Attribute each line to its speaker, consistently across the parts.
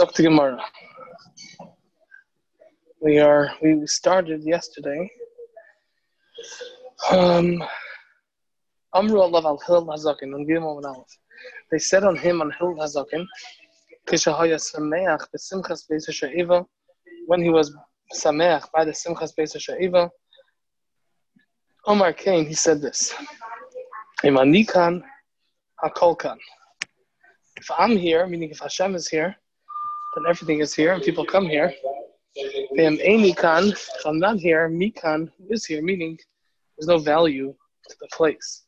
Speaker 1: up to Gemara. We are we started yesterday. Um Amru Allah al Hil Hazakin on. They said on him on Hil Hazakin, Sameach Sha'iva, when he was Sameach by the Simchas Beis Sha'iva. Omar came, he said this. Imanikan Hakolkan. If I'm here, meaning if Hashem is here, then everything is here and people come here. If I'm not here, Mikan is here, meaning there's no value to the place.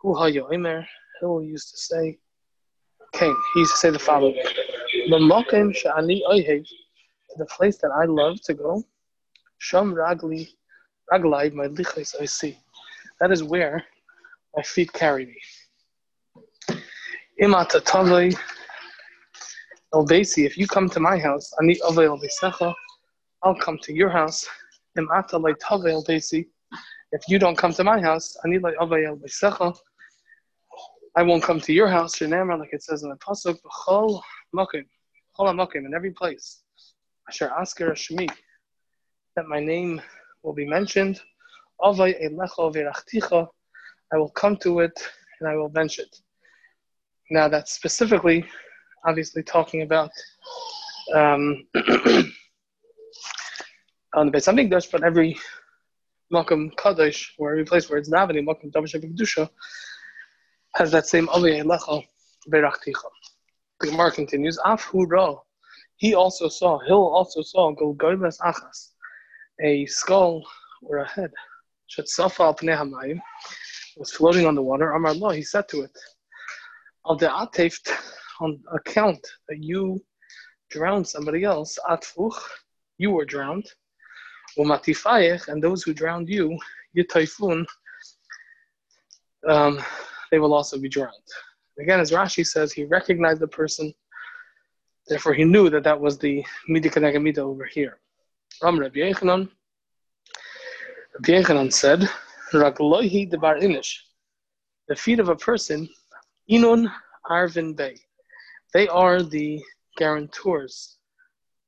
Speaker 1: Hu Hayoimer, Hill used to say, Cain, he used to say the following. The place that I love to go, Sham Ragli, Raglai, my lichais I see. That is where my feet carry me. Imata Tavai, El Basi, if you come to my house, Ani Avail Besecha, I'll come to your house. Imata Lai Tavai Basi, if you don't come to my house, Ani Avail Besecha, I won't come to your house, Shenamar, like it says in the Pasuk, B'chol Mokim, Chol Mokim, in every place. Asher Asker Shmi, that my name will be mentioned. Avay Elecha Verachticha, I will come to it and I will bench it. Now that's specifically, obviously, talking about um, on the Beis Hamikdash, but every Makam Kadosh, or every place where it's davening, Makam Davish Kedusha, has that same Aviyah Lecha Berachticha. The Gemara continues, Af Hura, he also saw, Hill also saw Golgolas Achas, a skull or a head, Shetzafa al Pnei was floating on the water. Amar Allah, he said to it, Al the ateft on account that you drowned somebody else, atfuch, you were drowned. Umatifayech, and those who drowned you, yitaifun, um, they will also be drowned. Again, as Rashi says, he recognized the person, therefore he knew that that was the midikanega over here. Ram Rabbi Yechanan, Rabbi Yechanan said, Raglohi de bar inish, the feet of a person, Inun Arvin Bay. They are the guarantors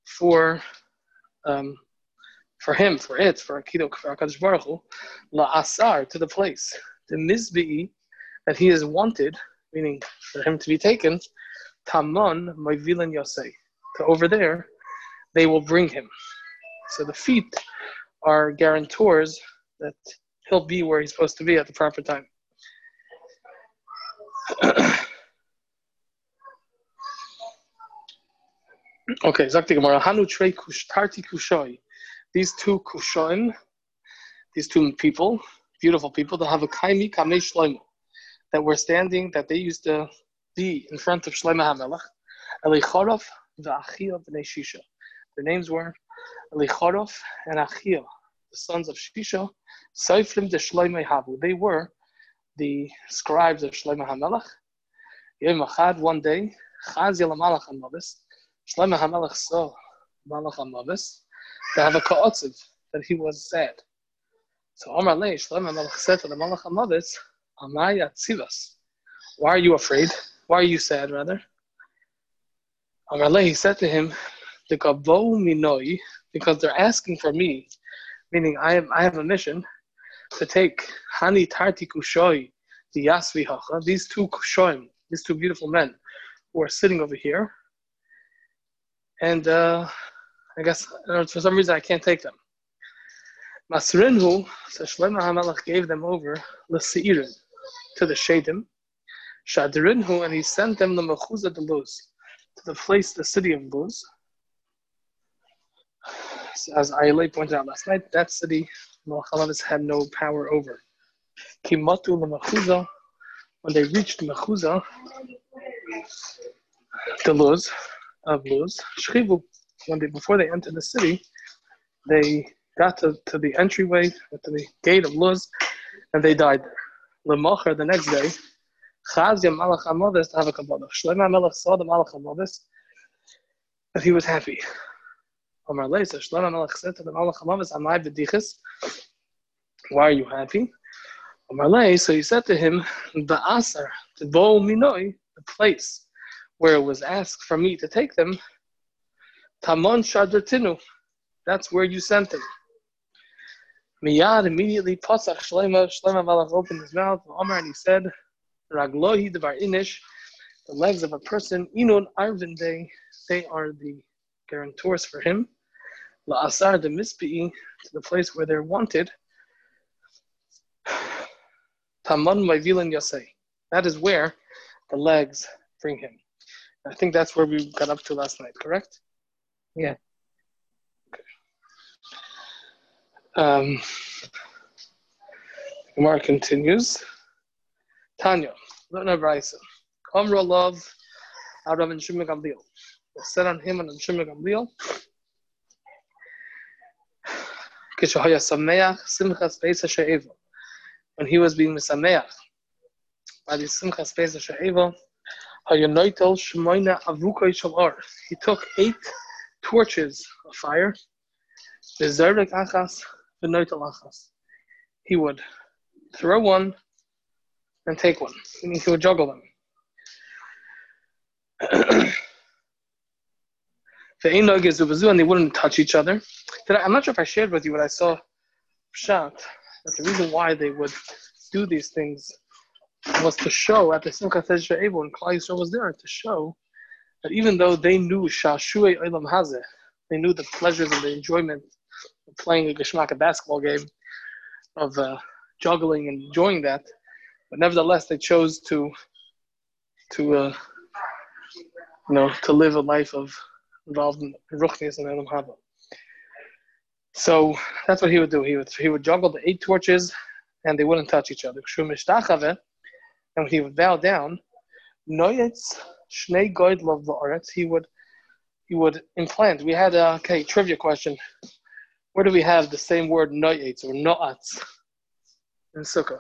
Speaker 1: for um, for him, for it, for Akido, for Akadosh Baruch Hu, la asar to the place, the mizbi that he is wanted, meaning for him to be taken, tamon moivilan yosei. To over there, they will bring him. So the feet are guarantors that he'll be where he's supposed to be at the proper time. okay, Zakti Gemara. Hanu trei tarti kushoi. These two kushoin, these two people, beautiful people, they have a kaimi kamei shloimo, that were standing, that they used to be in front of Shlomo HaMelech, Elichorov v'Achia b'nei Shisha. Their names were Elichorov and Achia, the sons of Shisha, Seifrim de Shlomo Havu. They were the scribes of Shlomo HaMelech. Yom one day, Chaz Yel HaMalach HaMavis, Shlomo HaMelech saw Malach HaMavis, to have a ka'otziv, that he was sad. So Omar Lei, Shlomo HaMelech said to the Malach HaMavis, Amaya Tzivas, why are you afraid? Why are you sad, rather? Omar Lei, he said to him, the Gabo Minoi, because they're asking for me, meaning I have, I have a mission, to take Hani Tarti Kushoi, the Yasvi Hacha, these two Kushoim, these two beautiful men who are sitting over here. And uh, I guess know, for some reason I can't take them. Masrinhu, so Shlomo HaMelech gave them over L'Seirin, to the Shadim. Shadrinhu, and he sent them the Mechuza de Luz, to the place, the city of Luz. As Ayale pointed out last night, that city Malchalavis had no power over. Kimatu Mechuza, when they reached Mechuza, the Luz, of Luz, Shchivu, when they, before they entered the city, they got to, to the entryway, to the gate of Luz, and they died there. Lemocher, the next day, Chazia Malach HaModes to have a Kabbalah. Shlomo saw the Malach HaModes, that he was happy. Omar Lei, so Shlomo HaMelech said to the Malach HaModes, Amai B'dichis, why are you happy? Omar Lei, so he said to him, the Asar, the Bo Minoi, the place where it was asked for me to take them, Tamon Shadrantinu. That's where you sent them. Miyad immediately Pasach Shlema Shlema Malach opened his mouth, Omar, and he said, Raglohi Devar Inish, the legs of a person, Inun Arvin they, they are the guarantors for him. La Asar de Mispi, to the place where they're wanted. Taman Maivilan Yasei. That is where the legs bring him. I think that's where we got up to last night, correct?
Speaker 2: Yeah.
Speaker 1: Um, Gemara continues. Tanya, Lutna Braisa. Kamra love Arav and Shimon Gamliel. Set on him and Shimon Gamliel. Kishahaya Sameach Simchas Beisa She'eva. When he was being Misameach by the Simchas Beisa She'eva, Avukoi Shalor. He took eight torches of fire. The Zerek Achas he would throw one and take one, meaning he would juggle them. and they wouldn't touch each other. I'm not sure if I shared with you what I saw Pshat, that the reason why they would do these things was to show at the Simchat Able when Klal Yisrael was there to show that even though they knew Shashue Olam Hazeh, they knew the pleasures and the enjoyment of playing a Geshmaka basketball game, of uh, juggling and enjoying that. But nevertheless, they chose to to uh, you know to live a life of involved in ruchnis and elam haba. So that's what he would do. He would he would juggle the eight torches, and they wouldn't touch each other. And when he would bow down, noyetz shnei goydlov la'aretz. He would he would implant. We had a okay trivia question where do we have the same word noyetz or no'atz in sukkah?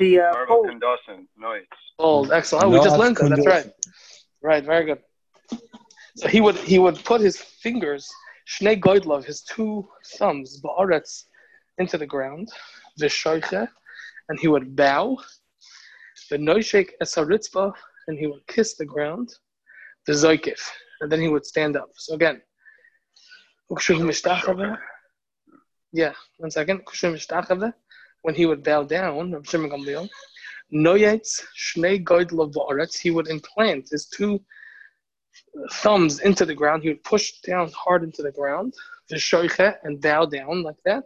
Speaker 2: The uh,
Speaker 3: Marvel Kondosant, noyetz.
Speaker 1: Old, excellent. Oh, we just learned that. That's right. Right, very good. So he would he would put his fingers, shnei goydlov, his two thumbs, ba'aretz, into the ground, vishoiche, and he would bow, the noishek esaritzba, and he would kiss the ground, the zoikif, and then he would stand up. So again, yeah, one second. When he would bow down, he would implant his two thumbs into the ground. He would push down hard into the ground, the shoiche, and bow down like that.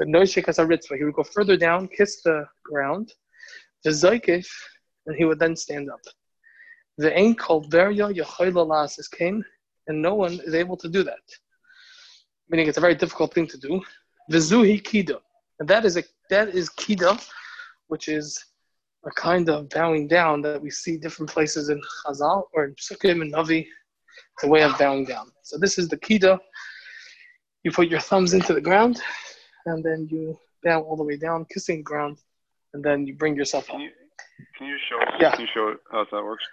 Speaker 1: But he would go further down, kiss the ground, the zaykif, and he would then stand up. The ain called Verya Yehoila is came, and no one is able to do that meaning it's a very difficult thing to do. Vizuhi kida, and that is a that is kida, which is a kind of bowing down that we see different places in Chazal or in Psukim and Navi. It's a way of bowing down. So this is the kida. You put your thumbs into the ground, and then you bow all the way down, kissing ground, and then you bring yourself up.
Speaker 3: Can you, can you show?
Speaker 1: Yeah.
Speaker 3: Can you show how that works?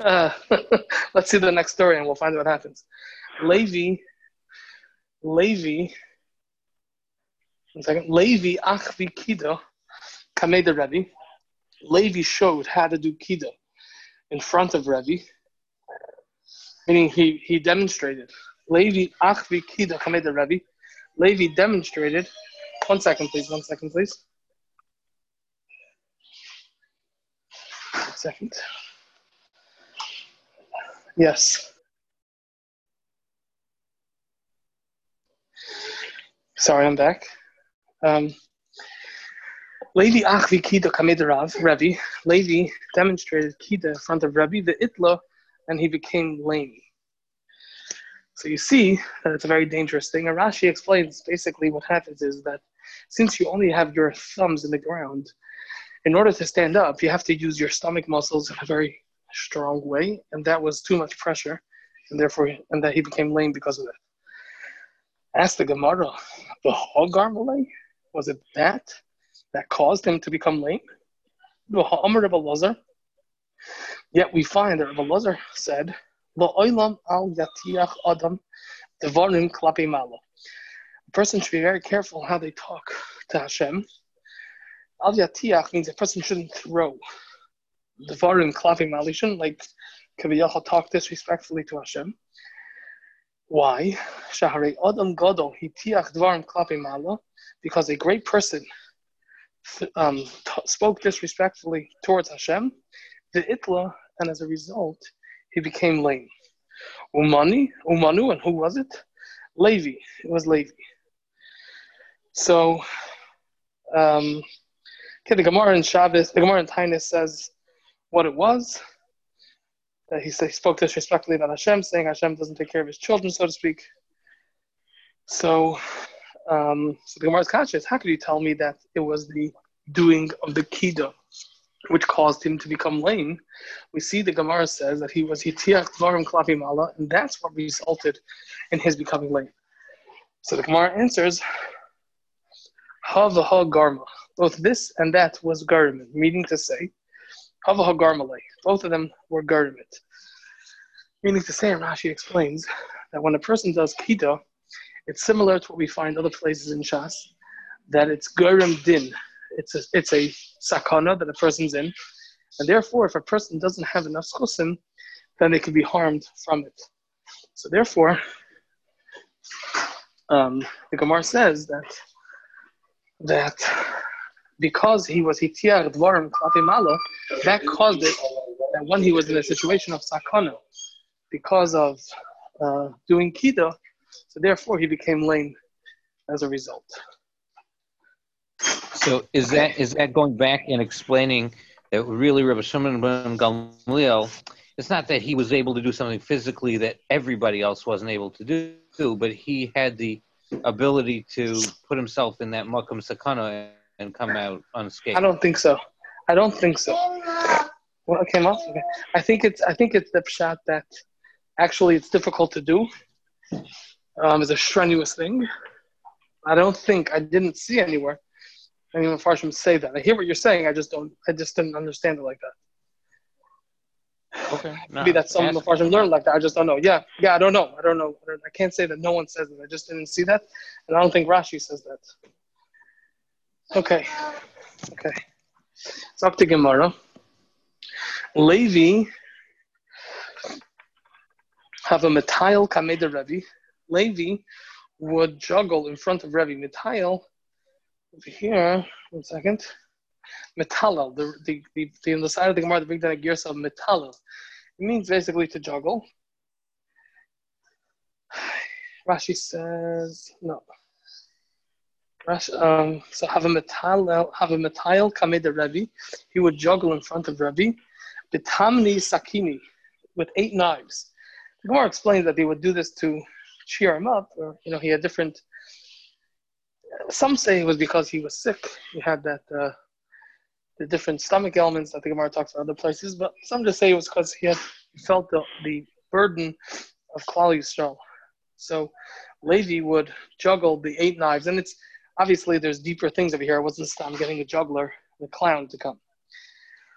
Speaker 1: Uh, let's see the next story, and we'll find out what happens. Levi Levi, one second, Levi Achvi Kida, Kameda Rebbe. Levi showed how to do Kida in front of Rebbe, meaning he, he demonstrated. Levi Achvi Kida Kameda Rebbe. Levi demonstrated. One second, please. One second, please. One second. Yes. Sorry, I'm back. Um, Levi Achvi Kida Kamidarav, Rebbe. Levi demonstrated Kida in front of Rebbe, the Itla, and he became lame. So you see that it's a very dangerous thing. And Rashi explains basically what happens is that since you only have your thumbs in the ground, in order to stand up, you have to use your stomach muscles in a very strong way, and that was too much pressure, and therefore, and that he became lame because of it. Ask the Gemara, the Malay? Was it that that caused him to become lame? The Ha'amr Rebbe Lazar? Yet we find that Rebbe Lazar said, Malo. A person should be very careful how they talk to Hashem. Al yatiach means a person shouldn't throw. Devarim klapi malo. He shouldn't like Kaviyachal talked disrespectfully to Hashem. Why? Shahari Adam Hitiach Dvarim Mala, because a great person um, t- spoke disrespectfully towards Hashem, the Itla, and as a result, he became lame. Umani, Umanu, and who was it? Levi. It was Levi. So, um, okay, the Gemara in Shabbos, the Gemara in Taanis says what it was. That he, he spoke disrespectfully about Hashem, saying Hashem doesn't take care of his children, so to speak. So, um, so the Gemara's conscious. How could you tell me that it was the doing of the kida which caused him to become lame? We see the Gemara says that he was mala, and that's what resulted in his becoming lame. So the Gemara answers, Hava garma. Both this and that was garment, meaning to say, Hava garmalei. Both of them were garment. Meaning to say, Rashi explains that when a person does kita, it's similar to what we find other places in Shas, that it's garim din. It's a, it's a sakana that a person's in, and therefore, if a person doesn't have enough skusim, then they can be harmed from it. So therefore, um, the Gemara says that that because he was hitiar dvarim klafimala, that caused it that when he was in a situation of sakana, because of uh, doing kida, so therefore he became lame as a result.
Speaker 4: So is that is that going back and explaining that really Rabbi Shimon ben Gamliel? It's not that he was able to do something physically that everybody else wasn't able to do, but he had the ability to put himself in that makam sakana and come out unscathed.
Speaker 1: I don't think so. I don't think so. What came up? Okay. I think it's I think it's the shot that actually it's difficult to do. Um, it's a strenuous thing. I don't think I didn't see anywhere anyone Farshim say that. I hear what you're saying. I just don't. I just didn't understand it like that.
Speaker 4: Okay. No,
Speaker 1: Maybe that's some of the Farshim learned like that. I just don't know. Yeah, yeah. I don't know. I don't know. I, don't, I can't say that no one says it. I just didn't see that, and I don't think Rashi says that. Okay. Okay. It's up to Gemara. Levi have a metile kameda Rebbe. Levi would juggle in front of Rebbe. Metile over here, one second. Metalal, the, the, the, on the side of the Gemara, the big gear of metalal. It means basically to juggle. Rashi says, no. Rashi, um, so have a metal, have a metal kameh the Rebbe. He would juggle in front of Rebbe. Bitamni sakini, with eight knives. The Gemara explains that they would do this to cheer him up, or you know, he had different some say it was because he was sick. He had that uh, the different stomach ailments that the Gemara talks about other places, but some just say it was because he had felt the, the burden of Klal Yisrael. So Levi would juggle the eight knives, and it's obviously there's deeper things over here. I wasn't I'm getting a juggler, the clown to come.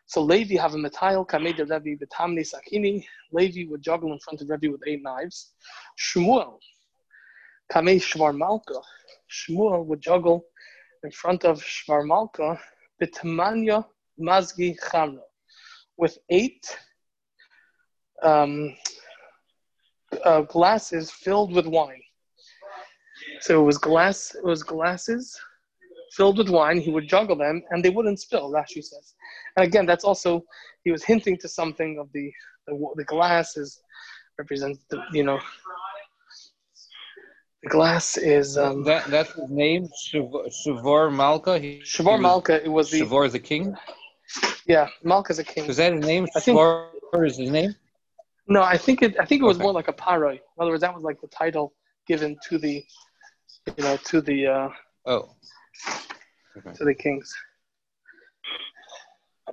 Speaker 1: So Levi have a metile kamed Levi betamni sakini. Levi would juggle in front of Rebbe with eight knives. Shmuel kamei shvar malka. Shmuel would juggle in front of Shvar Malka Bitmanya Mazgi Chamra with eight um, uh, glasses filled with wine. So it was glass. It was glasses filled with wine. He would juggle them, and they wouldn't spill. Rashi says, and again, that's also he was hinting to something of the the, the glass is represents the you know the glass is um,
Speaker 4: that. That's his name, Shavor Malka. He,
Speaker 1: Shavor Malka. It was the
Speaker 4: Shavor the king.
Speaker 1: Yeah, Malka's a king.
Speaker 4: Is that his name?
Speaker 1: I think-
Speaker 4: Shavor is his name.
Speaker 1: No, I think it. I think it was
Speaker 4: Okay.
Speaker 1: more like a paroi. In other words, that was like the title given to the, you know, to the uh,
Speaker 4: Oh,
Speaker 1: to the kings.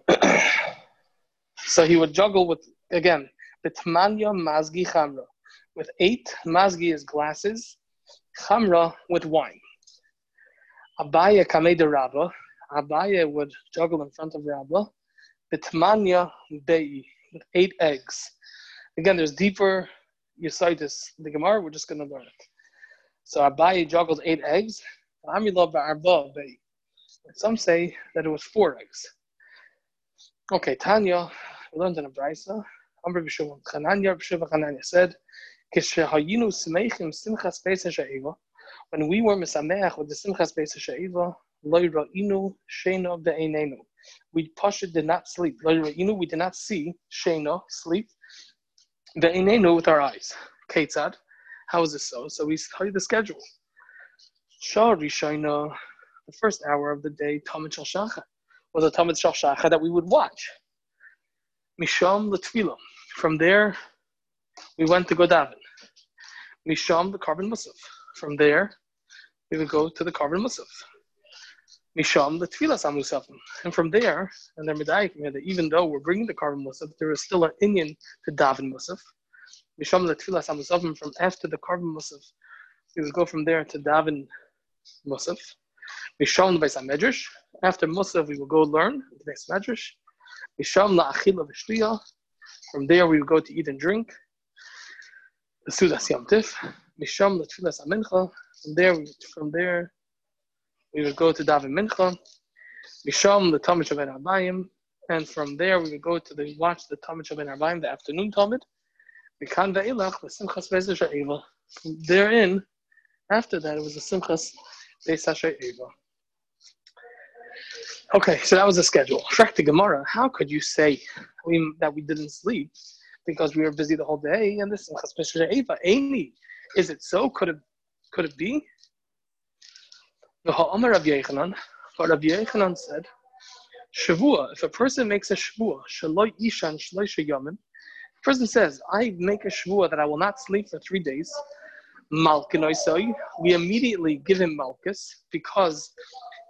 Speaker 1: so he would juggle with again the Tmanya Mazgi Chamra with eight Mazgi is glasses, Chamra with wine. Abaye Kameda Rabba. Abaye would juggle in front of Rabba. Bitmanya Bei with eight eggs. Again, there's deeper Yesitis. The Gemara, we're just going to learn it. So Abaye juggled eight eggs. Some say that it was four eggs. Okay, Tanya, we learned in a brisa. Amr B'Shua, Chananya B'Shua Chananya said, When we were misameach with the simchas Pesach She'eva, lo ra'inu sheina be'einenu. We Pasha did not sleep. Lo ra'inu, we did not see sheina sleep be'einenu with our eyes. Ketzad, how is this so? So we study the schedule. Shah Rishona, the first hour of the day, Talmud Shal was a Talmud Shal that we would watch. Misham Latfilah. From there, we went to go daven. Misham the Korban Musaf. From there, we would go to the Korban Musaf. We Misham the Tfilas Amusafim. And from there, and they're medayik that even though we're bringing the Korban Musaf, there is still an Indian to daven Musaf. We Misham the Tfilas Amusafim. From after the Korban Musaf, we would go from there to daven Musaf. We Misham the Beis HaMedrash. After Musaf, we will go learn the Beis Medrash. Misham la'achila v'shliya. From there, we would go to eat and drink. The Sudas Yom Tif. Misham l'tfilas amincha. From there, from there, we would go to Daven Mincha. Misham the Talmud Shabbat. And from there, we would go to the watch the Talmud Shabbat Arbayim, the afternoon Talmud. Mikan ve'ilach v'simchas beis Eva. Therein, after that, it was the Simchas beis Eva. Okay, so that was the schedule. Shrek the Gemara, how could you say we, that we didn't sleep because we were busy the whole day and this is it so? Could it could it be? The Ha'amar Rav Yechanan, but Rav Yechanan said, Shavua, if a person makes a Shavua, Shaloi Ishan Shaloi Shayamin, person says, I make a Shavua that I will not sleep for three days, Malkinoisoi, we immediately give him Malkus because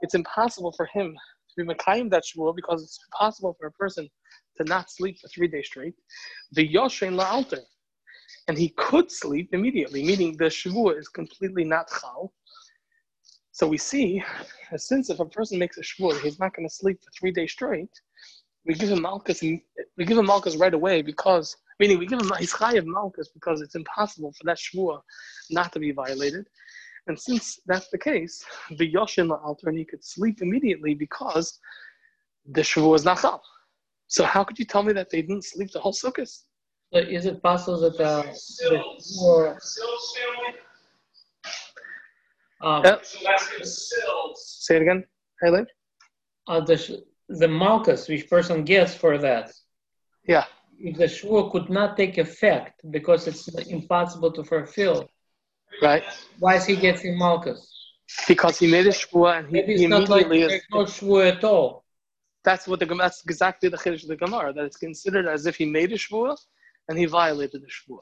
Speaker 1: it's impossible for him to be Makayim that Shavua because it's impossible for a person to not sleep for three days straight. The Yoshein La'alter, and he could sleep immediately, meaning the Shavua is completely not Chal. So we see, since if a person makes a Shavua, he's not going to sleep for three days straight, we give him Malkus, we give him Malkus right away because, meaning we give him his Chayav Malkus because it's impossible for that Shavua not to be violated. And since that's the case, the Yoshin La'alter, and he could sleep immediately because the Shavua is not Chal. So how could you tell me that they didn't sleep the whole Sukkot?
Speaker 2: So is it possible that uh, the uh,
Speaker 1: Yep. Say it again, Haley.
Speaker 2: uh, the the malchus which person gets for that,
Speaker 1: Yeah.
Speaker 2: if the shua could not take effect because it's impossible to fulfill,
Speaker 1: Right.
Speaker 2: why is he getting malchus?
Speaker 1: Because he made a shvua and he,
Speaker 2: Maybe
Speaker 1: he
Speaker 2: not like
Speaker 1: immediately is.
Speaker 2: there's no shua at all.
Speaker 1: That's what the that's exactly the chiddush of the Gemara. That it's considered as if he made a shvua and he violated the shvua.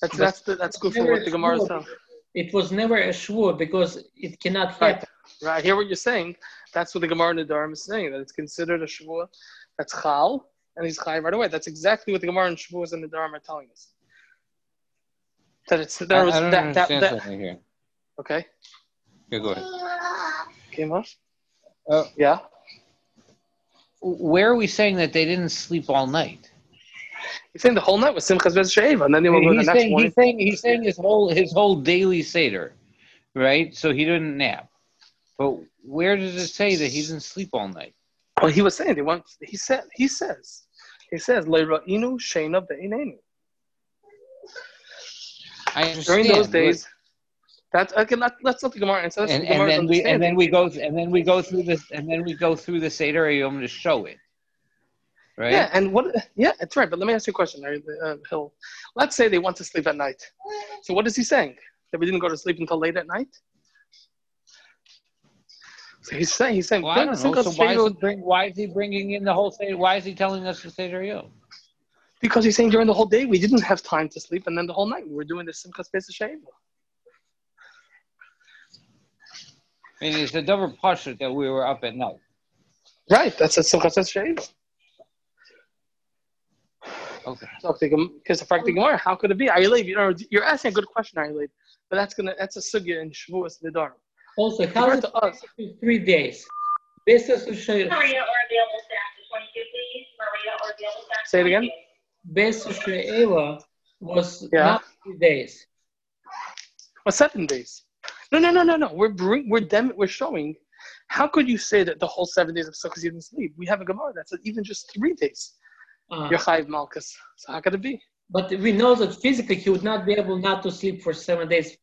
Speaker 1: That's
Speaker 2: But
Speaker 1: that's the, that's good for what the Gemara is telling.
Speaker 2: It was never a shua because it cannot
Speaker 1: Right.
Speaker 2: happen.
Speaker 1: Right. I hear what you're saying. That's what the Gemara in the Dharm is saying. That it's considered a shvua that's chal and he's chai right away. That's exactly what the Gemara and shvuas in the Dharm are telling us. That it's
Speaker 4: I,
Speaker 1: there was
Speaker 4: I don't
Speaker 1: that, that,
Speaker 4: understand
Speaker 1: that
Speaker 4: something here.
Speaker 1: okay.
Speaker 4: Okay, go ahead.
Speaker 1: Came off.
Speaker 4: Uh,
Speaker 1: Yeah.
Speaker 4: Where are we saying that they didn't sleep all night?
Speaker 1: He's saying the whole night was Simchas Bez Sheva, and then they will go the next
Speaker 4: saying,
Speaker 1: morning.
Speaker 4: he's saying he's saying his whole his whole daily seder, right? So he didn't nap. But where does it say that he didn't sleep all night?
Speaker 1: Well, he was saying they want. He said. He says. He says Leira'inu Sheina Be'inenu. During those days, that's okay. Let, let's let the Gemara answer. That's
Speaker 4: and,
Speaker 1: the
Speaker 4: and then we and then we go and then we go through this and then we go through the seder yom to show it, right?
Speaker 1: Yeah, and what? Yeah, that's right. But let me ask you a question, uh, Hill. Let's say they want to sleep at night. So what is he saying? That we didn't go to sleep until late at night? So he's saying he's saying
Speaker 4: Well, I don't know. So why is, he bring, why is he bringing in the whole seder? Why is he telling us the seder yom?
Speaker 1: because he's saying during the whole day we didn't have time to sleep, and then the whole night we were doing the Simchas Pesach Sheva.
Speaker 4: I mean, it's a double pashut that we were up at night.
Speaker 1: Right, that's a Simchas Pesach Sheva.
Speaker 4: Okay.
Speaker 1: Because the fact Gemara, how could it be? Ayalev, you know, you're asking a good question, Ayalev, but that's gonna that's a sugya in Shavuos Nidar.
Speaker 2: Also, how
Speaker 1: Compared to us,
Speaker 2: it three days? This is a shayla.
Speaker 5: Maria or available staff to 22, please. Maria or available staff. to
Speaker 1: Say it again.
Speaker 5: 22.
Speaker 2: Best She'ela was
Speaker 1: Yeah.
Speaker 2: not three days.
Speaker 1: well, seven days. No, no, no, no, no. We're bring, we're dem- we're showing. How could you say that the whole seven days of Sukkot you didn't sleep? We have a Gemara that says even just three days.
Speaker 2: Uh,
Speaker 1: You're chayiv malchus. So how could it be?
Speaker 2: but we know that physically he would not be able not to sleep for seven days.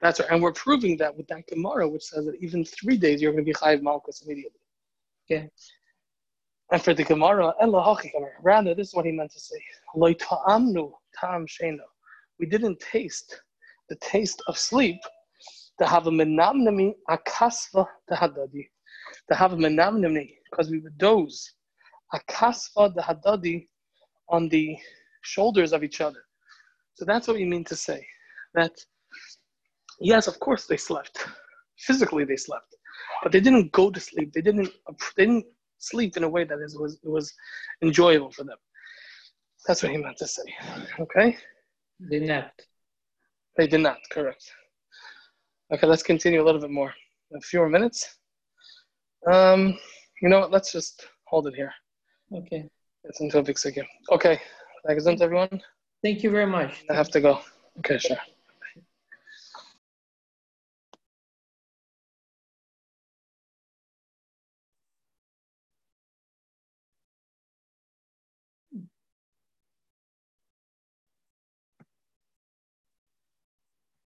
Speaker 1: That's right. And we're proving that with that Gemara, which says that even three days you're going to be chayiv malchus immediately.
Speaker 2: Okay.
Speaker 1: And for the Gemara, Ella hachi Gemara, rather, this is what he meant to say. Loi ta'amnu ta'am sheno. We didn't taste the taste of sleep to have a menamnami akasva hadadi. To have a menamnami, because we would doze akasva hadadi on the shoulders of each other. So that's what we mean to say. That, yes, of course they slept. Physically they slept. But they didn't go to sleep. They didn't, they didn't sleep in a way that is, was, was enjoyable for them. That's what he meant to say. Okay?
Speaker 2: They napped.
Speaker 1: They did not, correct. Okay, let's continue a little bit more. A few more minutes. Um, you know what? Let's just hold it here.
Speaker 2: Okay.
Speaker 1: It's a big second. Okay. Thanks, everyone.
Speaker 2: Thank you very much.
Speaker 1: I have to go. Okay, sure.